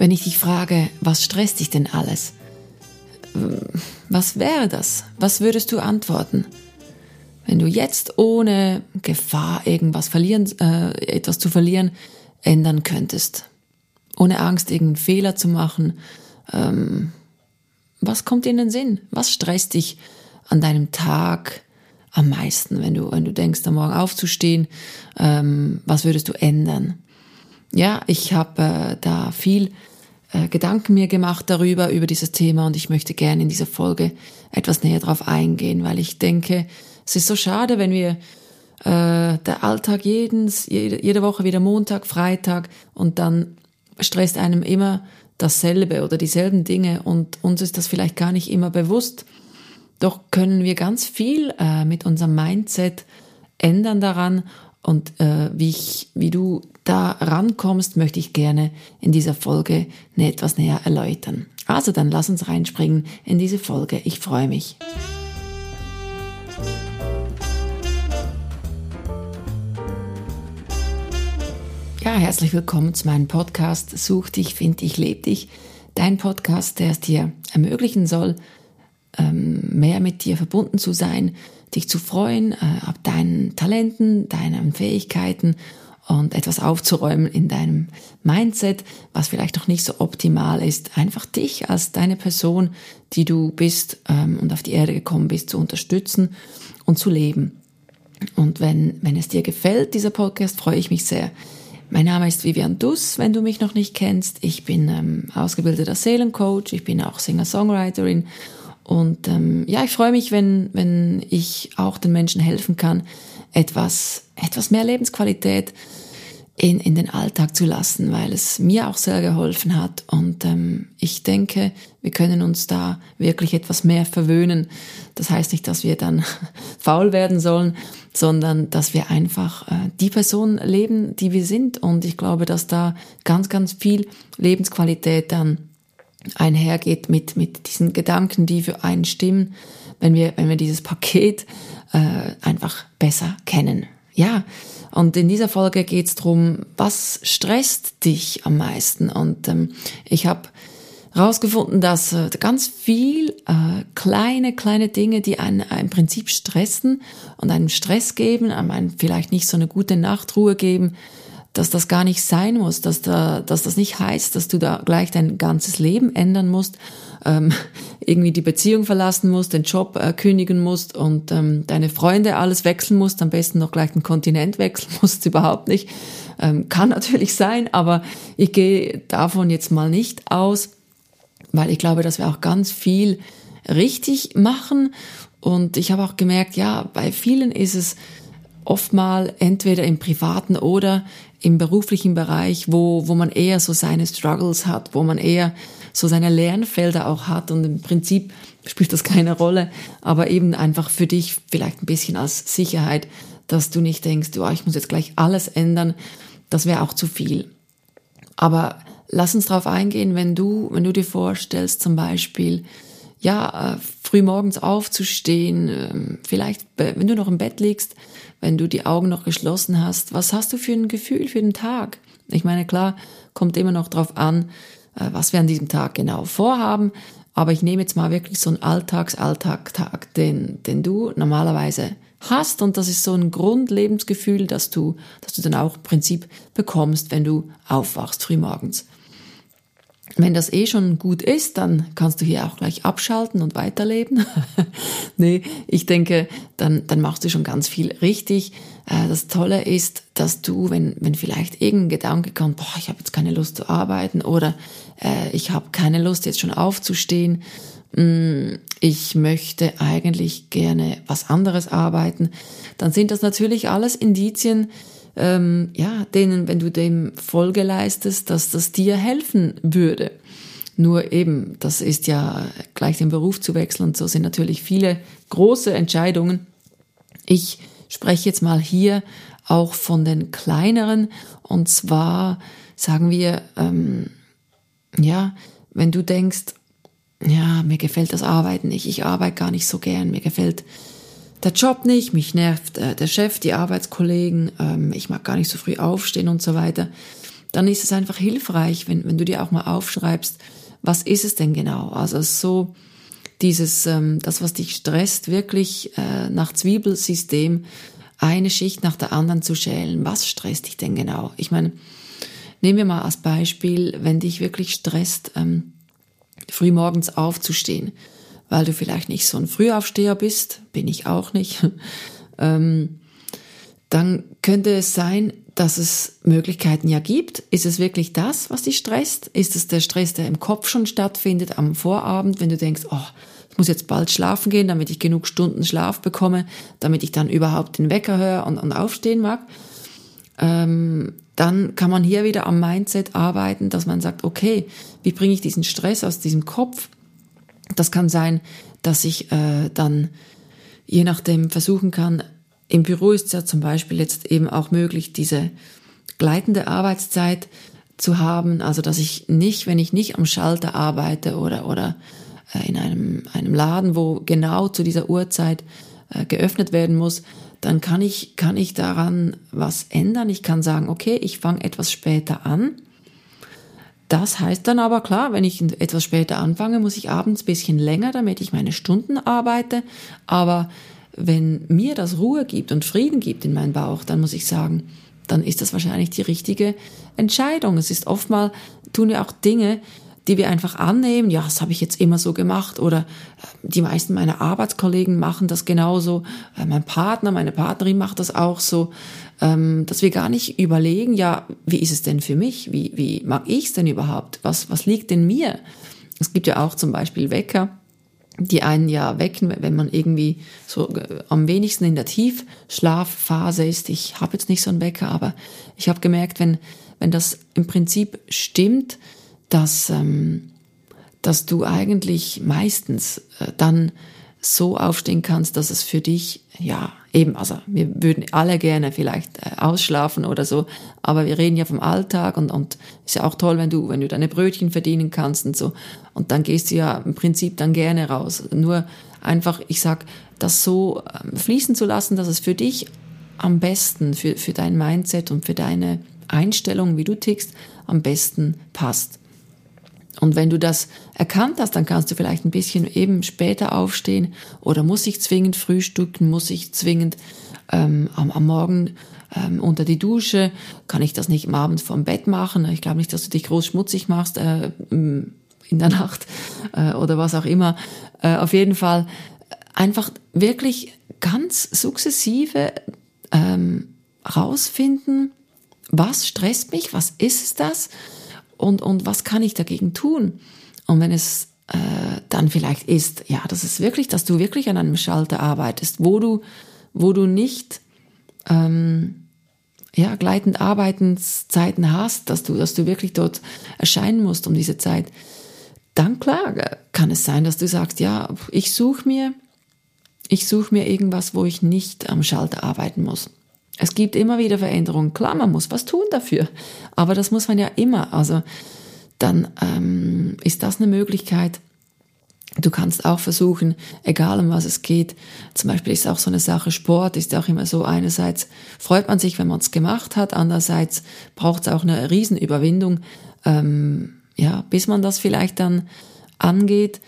Wenn ich dich frage, was stresst dich denn alles? Was wäre das? Was würdest du antworten? Wenn du jetzt ohne Gefahr irgendwas verlieren, äh, etwas zu verlieren, ändern könntest, ohne Angst, irgendeinen Fehler zu machen, ähm, was kommt dir in den Sinn? Was stresst dich an deinem Tag am meisten, wenn du, wenn du denkst, am Morgen aufzustehen? Ähm, was würdest du ändern? Ja, ich habe äh, da viel äh, Gedanken mir gemacht darüber, über dieses Thema und ich möchte gerne in dieser Folge etwas näher drauf eingehen, weil ich denke, es ist so schade, wenn wir äh, der Alltag jedens, jede, jede Woche wieder Montag, Freitag und dann stresst einem immer dasselbe oder dieselben Dinge und uns ist das vielleicht gar nicht immer bewusst. Doch können wir ganz viel äh, mit unserem Mindset ändern daran und äh, wie, ich, wie du da rankommst, möchte ich gerne in dieser Folge ne, etwas näher erläutern. Also dann lass uns reinspringen in diese Folge. Ich freue mich. Ja, herzlich willkommen zu meinem Podcast Such dich, find dich, leb dich. Dein Podcast, der es dir ermöglichen soll, ähm, mehr mit dir verbunden zu sein, dich zu freuen, äh, ab deinen Talenten, deinen Fähigkeiten und etwas aufzuräumen in deinem Mindset, was vielleicht noch nicht so optimal ist. Einfach dich als deine Person, die du bist ähm, und auf die Erde gekommen bist, zu unterstützen und zu leben. Und wenn, wenn es dir gefällt, dieser Podcast, freue ich mich sehr. Mein Name ist Vivian Duss, wenn du mich noch nicht kennst. Ich bin ähm, ausgebildeter Seelencoach, ich bin auch Singer-Songwriterin und ähm, ja, ich freue mich, wenn, wenn ich auch den Menschen helfen kann, etwas, etwas mehr Lebensqualität in, in den Alltag zu lassen, weil es mir auch sehr geholfen hat. Und ähm, ich denke, wir können uns da wirklich etwas mehr verwöhnen. Das heißt nicht, dass wir dann faul werden sollen, sondern dass wir einfach äh, die Person leben, die wir sind. Und ich glaube, dass da ganz, ganz viel Lebensqualität dann einhergeht mit, mit diesen Gedanken, die für einen stimmen, wenn wir, wenn wir dieses Paket äh, einfach besser kennen. Ja, und in dieser Folge geht's drum, was stresst dich am meisten? Und ähm, ich habe rausgefunden, dass äh, ganz viel äh, kleine, kleine Dinge, die einen im Prinzip stressen und einen Stress geben, einem vielleicht nicht so eine gute Nachtruhe geben, dass das gar nicht sein muss, dass, da, dass das nicht heißt, dass du da gleich dein ganzes Leben ändern musst, ähm, irgendwie die Beziehung verlassen musst, den Job äh, kündigen musst und ähm, deine Freunde alles wechseln musst, am besten noch gleich den Kontinent wechseln musst, überhaupt nicht. Ähm, kann natürlich sein, aber ich gehe davon jetzt mal nicht aus, weil ich glaube, dass wir auch ganz viel richtig machen und ich habe auch gemerkt, ja, bei vielen ist es oftmal entweder im privaten oder im beruflichen Bereich, wo, wo man eher so seine Struggles hat, wo man eher so seine Lernfelder auch hat und im Prinzip spielt das keine Rolle, aber eben einfach für dich vielleicht ein bisschen als Sicherheit, dass du nicht denkst, oh, ich muss jetzt gleich alles ändern, das wäre auch zu viel. Aber lass uns darauf eingehen, wenn du, wenn du dir vorstellst, zum Beispiel, ja, äh, früh morgens aufzustehen, ähm, vielleicht, wenn du noch im Bett liegst, wenn du die Augen noch geschlossen hast, was hast du für ein Gefühl für den Tag? Ich meine, klar, kommt immer noch drauf an, was wir an diesem Tag genau vorhaben, aber ich nehme jetzt mal wirklich so einen Alltags-Alltag-Tag, den, den du normalerweise hast und das ist so ein Grundlebensgefühl, dass du, dass du dann auch im Prinzip bekommst, wenn du aufwachst frühmorgens. Wenn das eh schon gut ist, dann kannst du hier auch gleich abschalten und weiterleben. nee, ich denke, dann, dann machst du schon ganz viel richtig. Äh, das Tolle ist, dass du, wenn, wenn vielleicht irgendein Gedanke kommt, boah, ich habe jetzt keine Lust zu arbeiten oder äh, ich habe keine Lust jetzt schon aufzustehen, mm, ich möchte eigentlich gerne was anderes arbeiten, dann sind das natürlich alles Indizien, ähm, ja, denen, wenn du dem Folge leistest, dass das dir helfen würde. Nur eben, das ist ja gleich den Beruf zu wechseln so sind natürlich viele große Entscheidungen. Ich spreche jetzt mal hier auch von den kleineren und zwar sagen wir, ähm, ja, wenn du denkst, ja, mir gefällt das Arbeiten nicht, ich arbeite gar nicht so gern, mir gefällt der Job nicht, mich nervt äh, der Chef, die Arbeitskollegen, ähm, ich mag gar nicht so früh aufstehen und so weiter, dann ist es einfach hilfreich, wenn, wenn du dir auch mal aufschreibst, was ist es denn genau? Also so dieses, ähm, das, was dich stresst, wirklich äh, nach Zwiebelsystem eine Schicht nach der anderen zu schälen. Was stresst dich denn genau? Ich meine, nehmen wir mal als Beispiel, wenn dich wirklich stresst, ähm, früh morgens aufzustehen, weil du vielleicht nicht so ein Frühaufsteher bist, bin ich auch nicht, ähm, dann könnte es sein, dass es Möglichkeiten ja gibt. Ist es wirklich das, was dich stresst? Ist es der Stress, der im Kopf schon stattfindet am Vorabend, wenn du denkst, oh, ich muss jetzt bald schlafen gehen, damit ich genug Stunden Schlaf bekomme, damit ich dann überhaupt den Wecker höre und, und aufstehen mag? Ähm, dann kann man hier wieder am Mindset arbeiten, dass man sagt, okay, wie bringe ich diesen Stress aus diesem Kopf? Das kann sein, dass ich äh, dann je nachdem versuchen kann, im Büro ist ja zum Beispiel jetzt eben auch möglich, diese gleitende Arbeitszeit zu haben, also dass ich nicht, wenn ich nicht am Schalter arbeite oder, oder äh, in einem, einem Laden, wo genau zu dieser Uhrzeit äh, geöffnet werden muss, dann kann ich, kann ich daran was ändern. Ich kann sagen, okay, ich fange etwas später an. Das heißt dann aber klar, wenn ich etwas später anfange, muss ich abends bisschen länger, damit ich meine Stunden arbeite. Aber wenn mir das Ruhe gibt und Frieden gibt in meinen Bauch, dann muss ich sagen, dann ist das wahrscheinlich die richtige Entscheidung. Es ist oftmal, tun wir auch Dinge, die wir einfach annehmen, ja, das habe ich jetzt immer so gemacht oder äh, die meisten meiner Arbeitskollegen machen das genauso, äh, mein Partner, meine Partnerin macht das auch so, ähm, dass wir gar nicht überlegen, ja, wie ist es denn für mich, wie, wie mag ich es denn überhaupt, was, was liegt denn mir? Es gibt ja auch zum Beispiel Wecker, die einen ja wecken, wenn man irgendwie so äh, am wenigsten in der Tiefschlafphase ist. Ich habe jetzt nicht so einen Wecker, aber ich habe gemerkt, wenn, wenn das im Prinzip stimmt, dass, ähm, dass du eigentlich meistens äh, dann so aufstehen kannst, dass es für dich, ja, eben, also wir würden alle gerne vielleicht äh, ausschlafen oder so, aber wir reden ja vom Alltag und, und ist ja auch toll, wenn du, wenn du deine Brötchen verdienen kannst und so. Und dann gehst du ja im Prinzip dann gerne raus. Nur einfach, ich sag, das so ähm, fließen zu lassen, dass es für dich am besten, für, für dein Mindset und für deine Einstellung, wie du tickst, am besten passt. Und wenn du das erkannt hast, dann kannst du vielleicht ein bisschen eben später aufstehen oder muss ich zwingend frühstücken, muss ich zwingend ähm, am, am Morgen ähm, unter die Dusche, kann ich das nicht am Abend vom Bett machen. Ich glaube nicht, dass du dich groß schmutzig machst äh, in der Nacht äh, oder was auch immer. Äh, auf jeden Fall einfach wirklich ganz sukzessive ähm, rausfinden, was stresst mich, was ist das und, und was kann ich dagegen tun? Und wenn es äh, dann vielleicht ist, ja, das ist wirklich, dass du wirklich an einem Schalter arbeitest, wo du, wo du nicht ähm, ja, gleitend Arbeitenszeiten hast, dass du, dass du wirklich dort erscheinen musst um diese Zeit, dann klar kann es sein, dass du sagst, ja, ich suche mir, ich suche mir irgendwas, wo ich nicht am Schalter arbeiten muss. Es gibt immer wieder Veränderungen. Klar, man muss was tun dafür. Aber das muss man ja immer. Also dann ähm, ist das eine Möglichkeit. Du kannst auch versuchen, egal um was es geht, zum Beispiel ist auch so eine Sache, Sport ist auch immer so, einerseits freut man sich, wenn man es gemacht hat, andererseits braucht es auch eine Riesenüberwindung, ähm, ja, bis man das vielleicht dann angeht.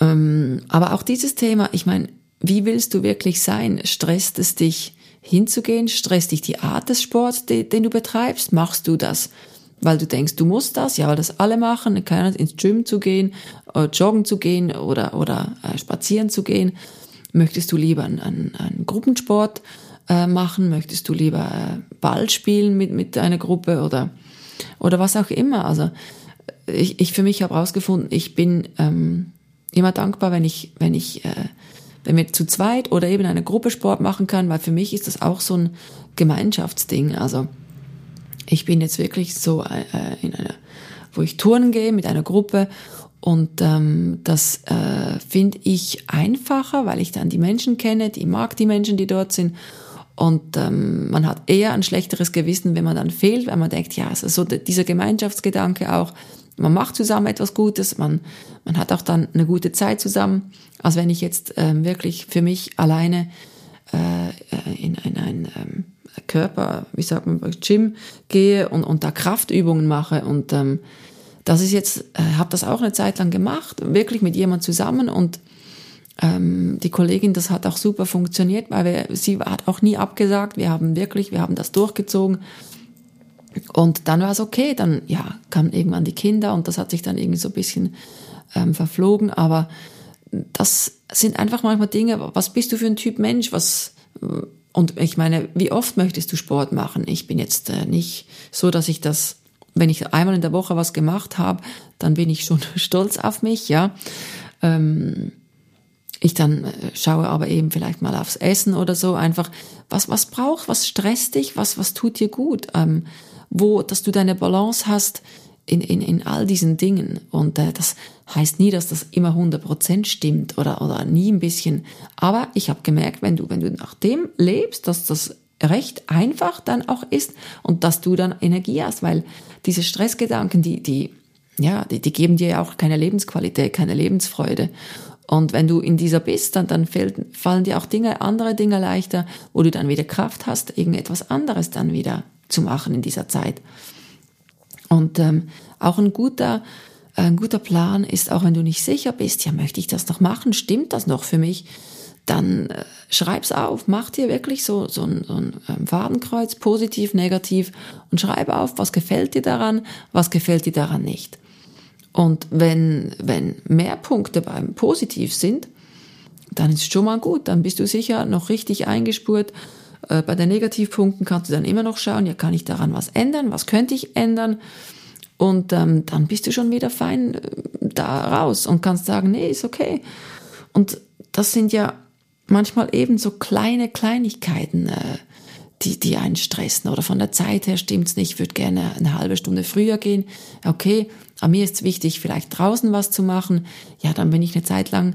Ähm, aber auch dieses Thema, ich meine, wie willst du wirklich sein? Stresst es dich? hinzugehen? Stresst dich die Art des Sports, den, den du betreibst? Machst du das, weil du denkst, du musst das? Ja, weil das alle machen, keine ins Gym zu gehen, äh, joggen zu gehen oder, oder äh, spazieren zu gehen. Möchtest du lieber einen, einen, einen Gruppensport äh, machen? Möchtest du lieber äh, Ball spielen mit, mit deiner Gruppe oder, oder was auch immer? Also ich, ich für mich habe herausgefunden, ich bin ähm, immer dankbar, wenn ich, wenn ich äh, wenn wir zu zweit oder eben eine Gruppe Sport machen kann, weil für mich ist das auch so ein Gemeinschaftsding. Also ich bin jetzt wirklich so äh, in einer, wo ich Touren gehe mit einer Gruppe und ähm, das äh, finde ich einfacher, weil ich dann die Menschen kenne, die mag die Menschen, die dort sind. Und ähm, man hat eher ein schlechteres Gewissen, wenn man dann fehlt, weil man denkt, ja, also so dieser Gemeinschaftsgedanke auch, man macht zusammen etwas Gutes, man, man hat auch dann eine gute Zeit zusammen, als wenn ich jetzt ähm, wirklich für mich alleine äh, in, in ein ähm, Körper, wie sagt man, Gym gehe und, und da Kraftübungen mache. Und ähm, das ist jetzt, äh, habe das auch eine Zeit lang gemacht, wirklich mit jemand zusammen und ähm, die Kollegin, das hat auch super funktioniert, weil wir, sie hat auch nie abgesagt. Wir haben wirklich, wir haben das durchgezogen. Und dann war es okay. Dann ja kamen irgendwann die Kinder und das hat sich dann irgendwie so ein bisschen ähm, verflogen. Aber das sind einfach manchmal Dinge. Was bist du für ein Typ Mensch? Was und ich meine, wie oft möchtest du Sport machen? Ich bin jetzt äh, nicht so, dass ich das, wenn ich einmal in der Woche was gemacht habe, dann bin ich schon stolz auf mich, ja. Ähm, ich dann äh, schaue aber eben vielleicht mal aufs Essen oder so, einfach, was, was braucht, was stresst dich, was, was tut dir gut, ähm, wo, dass du deine Balance hast in, in, in all diesen Dingen. Und äh, das heißt nie, dass das immer 100% stimmt oder, oder nie ein bisschen. Aber ich habe gemerkt, wenn du, wenn du nach dem lebst, dass das recht einfach dann auch ist und dass du dann Energie hast, weil diese Stressgedanken, die, die, ja, die, die geben dir ja auch keine Lebensqualität, keine Lebensfreude. Und wenn du in dieser bist, dann, dann fällt, fallen dir auch Dinge, andere Dinge leichter, wo du dann wieder Kraft hast, irgendetwas anderes dann wieder zu machen in dieser Zeit. Und ähm, auch ein guter, ein guter Plan ist, auch wenn du nicht sicher bist, ja, möchte ich das noch machen, stimmt das noch für mich? Dann äh, schreib's auf, mach dir wirklich so, so ein, so ein ähm, Fadenkreuz, positiv, negativ, und schreib auf, was gefällt dir daran, was gefällt dir daran nicht. Und wenn, wenn mehr Punkte beim Positiv sind, dann ist schon mal gut, dann bist du sicher noch richtig eingespurt. Äh, bei den Negativpunkten kannst du dann immer noch schauen, ja, kann ich daran was ändern, was könnte ich ändern? Und ähm, dann bist du schon wieder fein äh, da raus und kannst sagen, nee, ist okay. Und das sind ja manchmal eben so kleine Kleinigkeiten, äh, die, die einen stressen. Oder von der Zeit her stimmt's nicht, ich würde gerne eine halbe Stunde früher gehen. Okay, aber mir ist es wichtig, vielleicht draußen was zu machen. Ja, dann bin ich eine Zeit lang,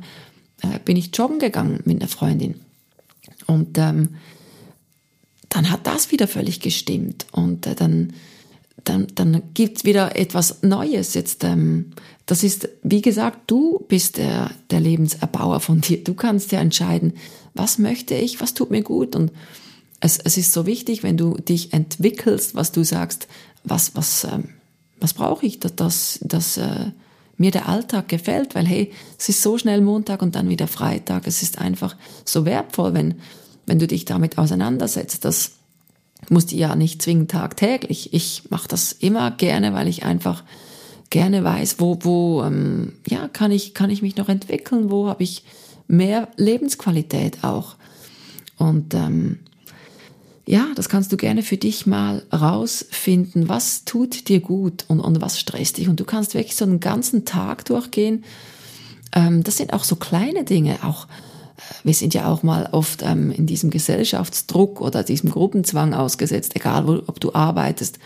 äh, bin ich joggen gegangen mit einer Freundin. Und ähm, dann hat das wieder völlig gestimmt. Und äh, dann, dann, dann gibt's wieder etwas Neues. Jetzt, ähm, das ist, wie gesagt, du bist der, der Lebenserbauer von dir. Du kannst ja entscheiden, was möchte ich, was tut mir gut. Und es, es ist so wichtig, wenn du dich entwickelst, was du sagst, was, was, ähm, was brauche ich, dass, dass, dass äh, mir der Alltag gefällt, weil hey, es ist so schnell Montag und dann wieder Freitag. Es ist einfach so wertvoll, wenn, wenn du dich damit auseinandersetzt. Das musst du ja nicht zwingend tagtäglich. Ich mache das immer gerne, weil ich einfach gerne weiß, wo, wo ähm, ja, kann ich, kann ich mich noch entwickeln, wo habe ich mehr Lebensqualität auch. Und ähm, ja, das kannst du gerne für dich mal rausfinden, was tut dir gut und, und was stresst dich. Und du kannst wirklich so einen ganzen Tag durchgehen. Ähm, das sind auch so kleine Dinge, auch wir sind ja auch mal oft ähm, in diesem Gesellschaftsdruck oder diesem Gruppenzwang ausgesetzt, egal wo, ob du arbeitest,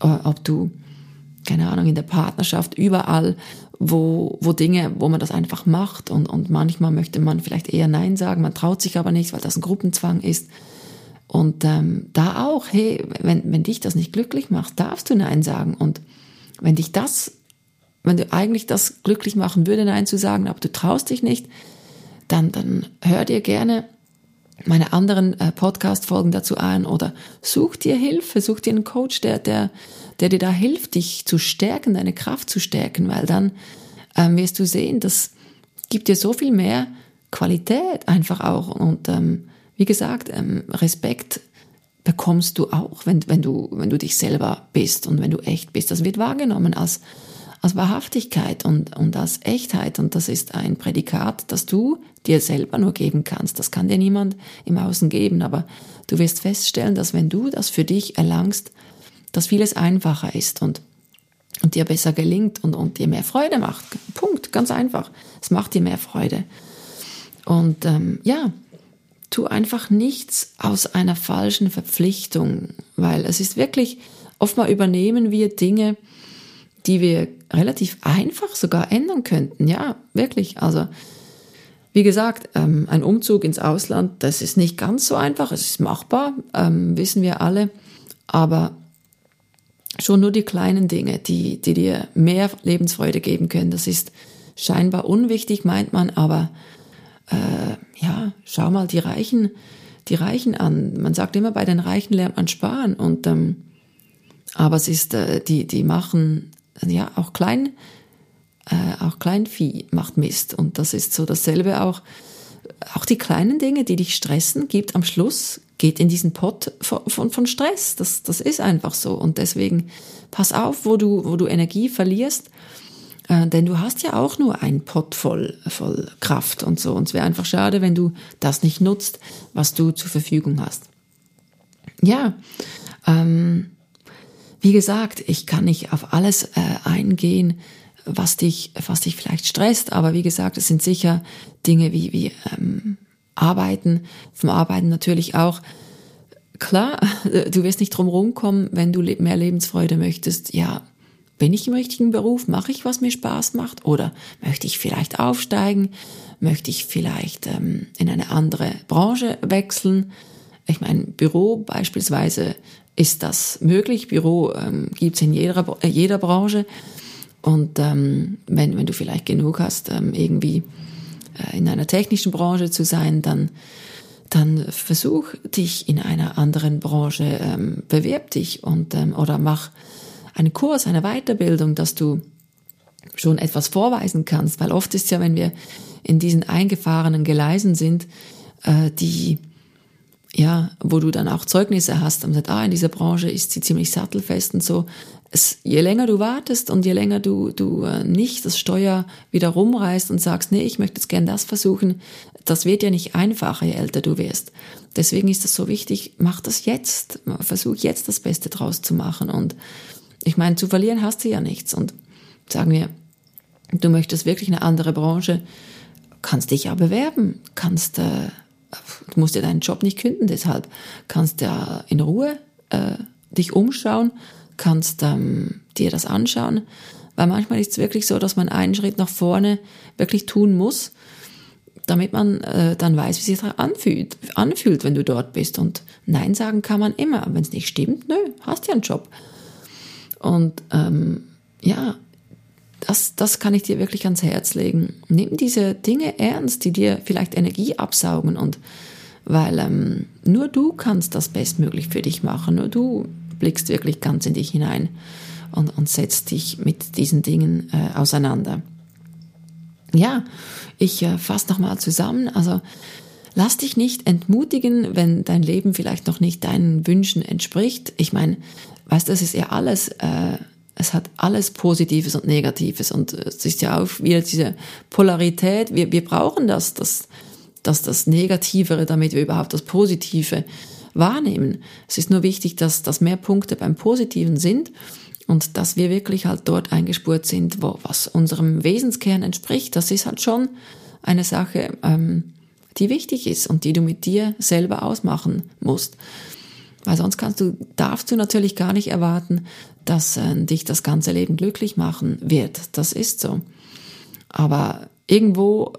ob du, keine Ahnung, in der Partnerschaft, überall, wo, wo Dinge, wo man das einfach macht und, und manchmal möchte man vielleicht eher Nein sagen, man traut sich aber nicht, weil das ein Gruppenzwang ist. Und ähm, da auch, hey, wenn, wenn dich das nicht glücklich macht, darfst du Nein sagen. Und wenn dich das, wenn du eigentlich das glücklich machen würde, Nein zu sagen, aber du traust dich nicht, dann, dann hör dir gerne meine anderen äh, Podcast-Folgen dazu an oder such dir Hilfe, such dir einen Coach, der, der, der dir da hilft, dich zu stärken, deine Kraft zu stärken, weil dann ähm, wirst du sehen, das gibt dir so viel mehr Qualität einfach auch und ähm, wie gesagt, ähm, Respekt bekommst du auch, wenn, wenn, du, wenn du dich selber bist und wenn du echt bist. Das wird wahrgenommen als, als Wahrhaftigkeit und, und als Echtheit. Und das ist ein Prädikat, das du dir selber nur geben kannst. Das kann dir niemand im Außen geben. Aber du wirst feststellen, dass wenn du das für dich erlangst, dass vieles einfacher ist und, und dir besser gelingt und, und dir mehr Freude macht. Punkt, ganz einfach. Es macht dir mehr Freude. Und ähm, ja, tu einfach nichts aus einer falschen Verpflichtung, weil es ist wirklich, oftmal übernehmen wir Dinge, die wir relativ einfach sogar ändern könnten. Ja, wirklich. Also, wie gesagt, ähm, ein Umzug ins Ausland, das ist nicht ganz so einfach. Es ist machbar, ähm, wissen wir alle. Aber schon nur die kleinen Dinge, die, die dir mehr Lebensfreude geben können, das ist scheinbar unwichtig, meint man, aber äh, ja, schau mal, die Reichen, die Reichen an. Man sagt immer, bei den Reichen lernt man sparen und ähm, aber es ist, äh, die, die machen ja auch klein, äh, auch Kleinvieh macht Mist. Und das ist so dasselbe auch. Auch die kleinen Dinge, die dich stressen, gibt am Schluss, geht in diesen Pott von, von, von Stress. Das, das ist einfach so. Und deswegen pass auf, wo du, wo du Energie verlierst. Äh, denn du hast ja auch nur einen Pott voll, voll Kraft und so. Und es wäre einfach schade, wenn du das nicht nutzt, was du zur Verfügung hast. Ja, ähm, wie gesagt, ich kann nicht auf alles äh, eingehen, was dich, was dich vielleicht stresst, aber wie gesagt, es sind sicher Dinge wie, wie ähm, Arbeiten, vom Arbeiten natürlich auch. Klar, du wirst nicht drum rumkommen, wenn du mehr Lebensfreude möchtest. Ja, bin ich im richtigen Beruf? Mache ich, was mir Spaß macht? Oder möchte ich vielleicht aufsteigen? Möchte ich vielleicht ähm, in eine andere Branche wechseln? Ich meine, Büro beispielsweise ist das möglich. Büro ähm, gibt in jeder, äh, jeder Branche. Und ähm, wenn, wenn du vielleicht genug hast, ähm, irgendwie äh, in einer technischen Branche zu sein, dann, dann versuch dich in einer anderen Branche, ähm, bewerb dich und ähm, oder mach einen Kurs, eine Weiterbildung, dass du schon etwas vorweisen kannst, weil oft ist ja, wenn wir in diesen eingefahrenen Geleisen sind, äh, die ja, wo du dann auch Zeugnisse hast und sagst, ah, in dieser Branche ist sie ziemlich sattelfest und so. Es, je länger du wartest und je länger du, du äh, nicht das Steuer wieder rumreißt und sagst, nee, ich möchte jetzt gern das versuchen, das wird ja nicht einfacher, je älter du wirst. Deswegen ist es so wichtig, mach das jetzt. Versuch jetzt das Beste draus zu machen. Und ich meine, zu verlieren hast du ja nichts. Und sagen wir, du möchtest wirklich eine andere Branche, kannst dich ja bewerben, kannst äh, du musst ja deinen Job nicht künden, deshalb kannst du ja in Ruhe äh, dich umschauen, kannst ähm, dir das anschauen, weil manchmal ist es wirklich so, dass man einen Schritt nach vorne wirklich tun muss, damit man äh, dann weiß, wie sich das anfühlt, anfühlt, wenn du dort bist. Und Nein sagen kann man immer. Wenn es nicht stimmt, nö, hast ja einen Job. Und ähm, ja, das, das kann ich dir wirklich ans Herz legen. Nimm diese Dinge ernst, die dir vielleicht Energie absaugen und weil ähm, nur du kannst das bestmöglich für dich machen, nur du blickst wirklich ganz in dich hinein und, und setzt dich mit diesen Dingen äh, auseinander. Ja, ich äh, fasse nochmal zusammen. Also lass dich nicht entmutigen, wenn dein Leben vielleicht noch nicht deinen Wünschen entspricht. Ich meine, weißt du, das ist ja alles äh, es hat alles Positives und Negatives und es ist ja auch wieder diese Polarität. Wir, wir brauchen das, das, das, das Negativere, damit wir überhaupt das Positive wahrnehmen. Es ist nur wichtig, dass, dass mehr Punkte beim Positiven sind und dass wir wirklich halt dort eingespurt sind, wo, was unserem Wesenskern entspricht. Das ist halt schon eine Sache, ähm, die wichtig ist und die du mit dir selber ausmachen musst. Weil sonst kannst du, darfst du natürlich gar nicht erwarten, dass äh, dich das ganze Leben glücklich machen wird. Das ist so. Aber irgendwo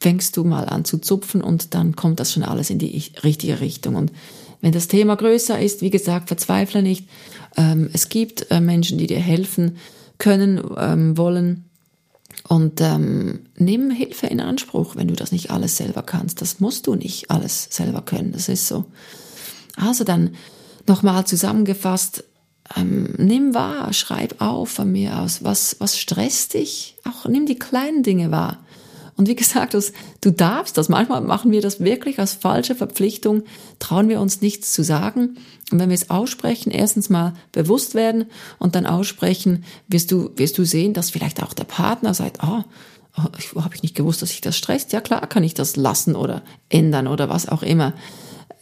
fängst du mal an zu zupfen und dann kommt das schon alles in die richtige Richtung. Und wenn das Thema größer ist, wie gesagt, verzweifle nicht. Ähm, es gibt äh, Menschen, die dir helfen können, ähm, wollen. Und ähm, nimm Hilfe in Anspruch, wenn du das nicht alles selber kannst. Das musst du nicht alles selber können. Das ist so. Also dann nochmal zusammengefasst, ähm, nimm wahr, schreib auf von mir aus, was, was stresst dich? Auch nimm die kleinen Dinge wahr. Und wie gesagt, das, du darfst das. Manchmal machen wir das wirklich als falsche Verpflichtung, trauen wir uns nichts zu sagen. Und wenn wir es aussprechen, erstens mal bewusst werden und dann aussprechen, wirst du, wirst du sehen, dass vielleicht auch der Partner sagt, oh, oh habe ich nicht gewusst, dass sich das stresst. Ja klar, kann ich das lassen oder ändern oder was auch immer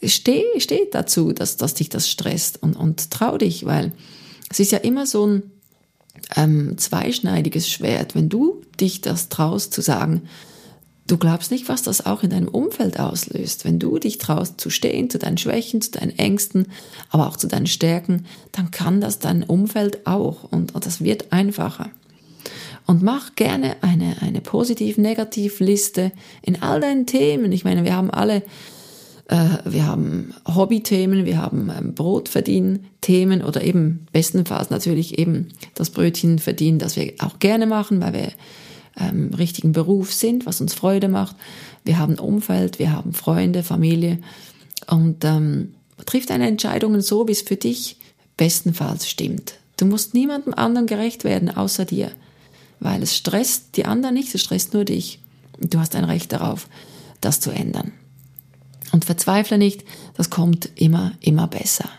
steh, steh dazu, dass, dass dich das stresst und, und trau dich, weil es ist ja immer so ein ähm, zweischneidiges Schwert, wenn du dich das traust zu sagen, du glaubst nicht, was das auch in deinem Umfeld auslöst. Wenn du dich traust zu stehen, zu deinen Schwächen, zu deinen Ängsten, aber auch zu deinen Stärken, dann kann das dein Umfeld auch und, und das wird einfacher. Und mach gerne eine, eine positiv-negativ-Liste in all deinen Themen. Ich meine, wir haben alle wir haben Hobbythemen, wir haben ähm, Brotverdienen-Themen oder eben bestenfalls natürlich eben das Brötchen verdienen, das wir auch gerne machen, weil wir ähm, richtigen Beruf sind, was uns Freude macht. Wir haben Umfeld, wir haben Freunde, Familie. Und ähm, triff deine Entscheidungen so, wie es für dich bestenfalls stimmt. Du musst niemandem anderen gerecht werden, außer dir. Weil es stresst die anderen nicht, es stresst nur dich. Du hast ein Recht darauf, das zu ändern. Und verzweifle nicht, das kommt immer, immer besser.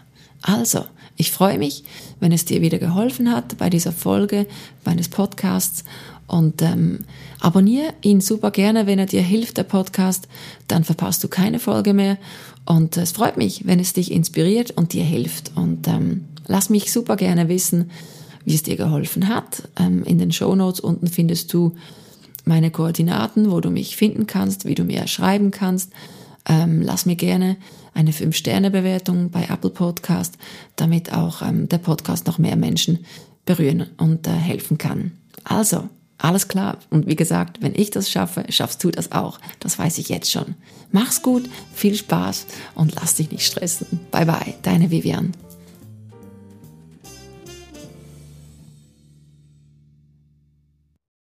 Also, ich freue mich, wenn es dir wieder geholfen hat bei dieser Folge meines Podcasts und ähm, abonniere ihn super gerne, wenn er dir hilft, der Podcast, dann verpasst du keine Folge mehr und es freut mich, wenn es dich inspiriert und dir hilft und ähm, lass mich super gerne wissen, wie es dir geholfen hat. Ähm, in den Show Notes unten findest du meine Koordinaten, wo du mich finden kannst, wie du mir schreiben kannst. Ähm, lass mir gerne eine 5-Sterne-Bewertung bei Apple Podcast, damit auch ähm, der Podcast noch mehr Menschen berühren und äh, helfen kann. Also, alles klar. Und wie gesagt, wenn ich das schaffe, schaffst du das auch. Das weiß ich jetzt schon. Mach's gut, viel Spaß und lass dich nicht stressen. Bye bye, deine Vivian.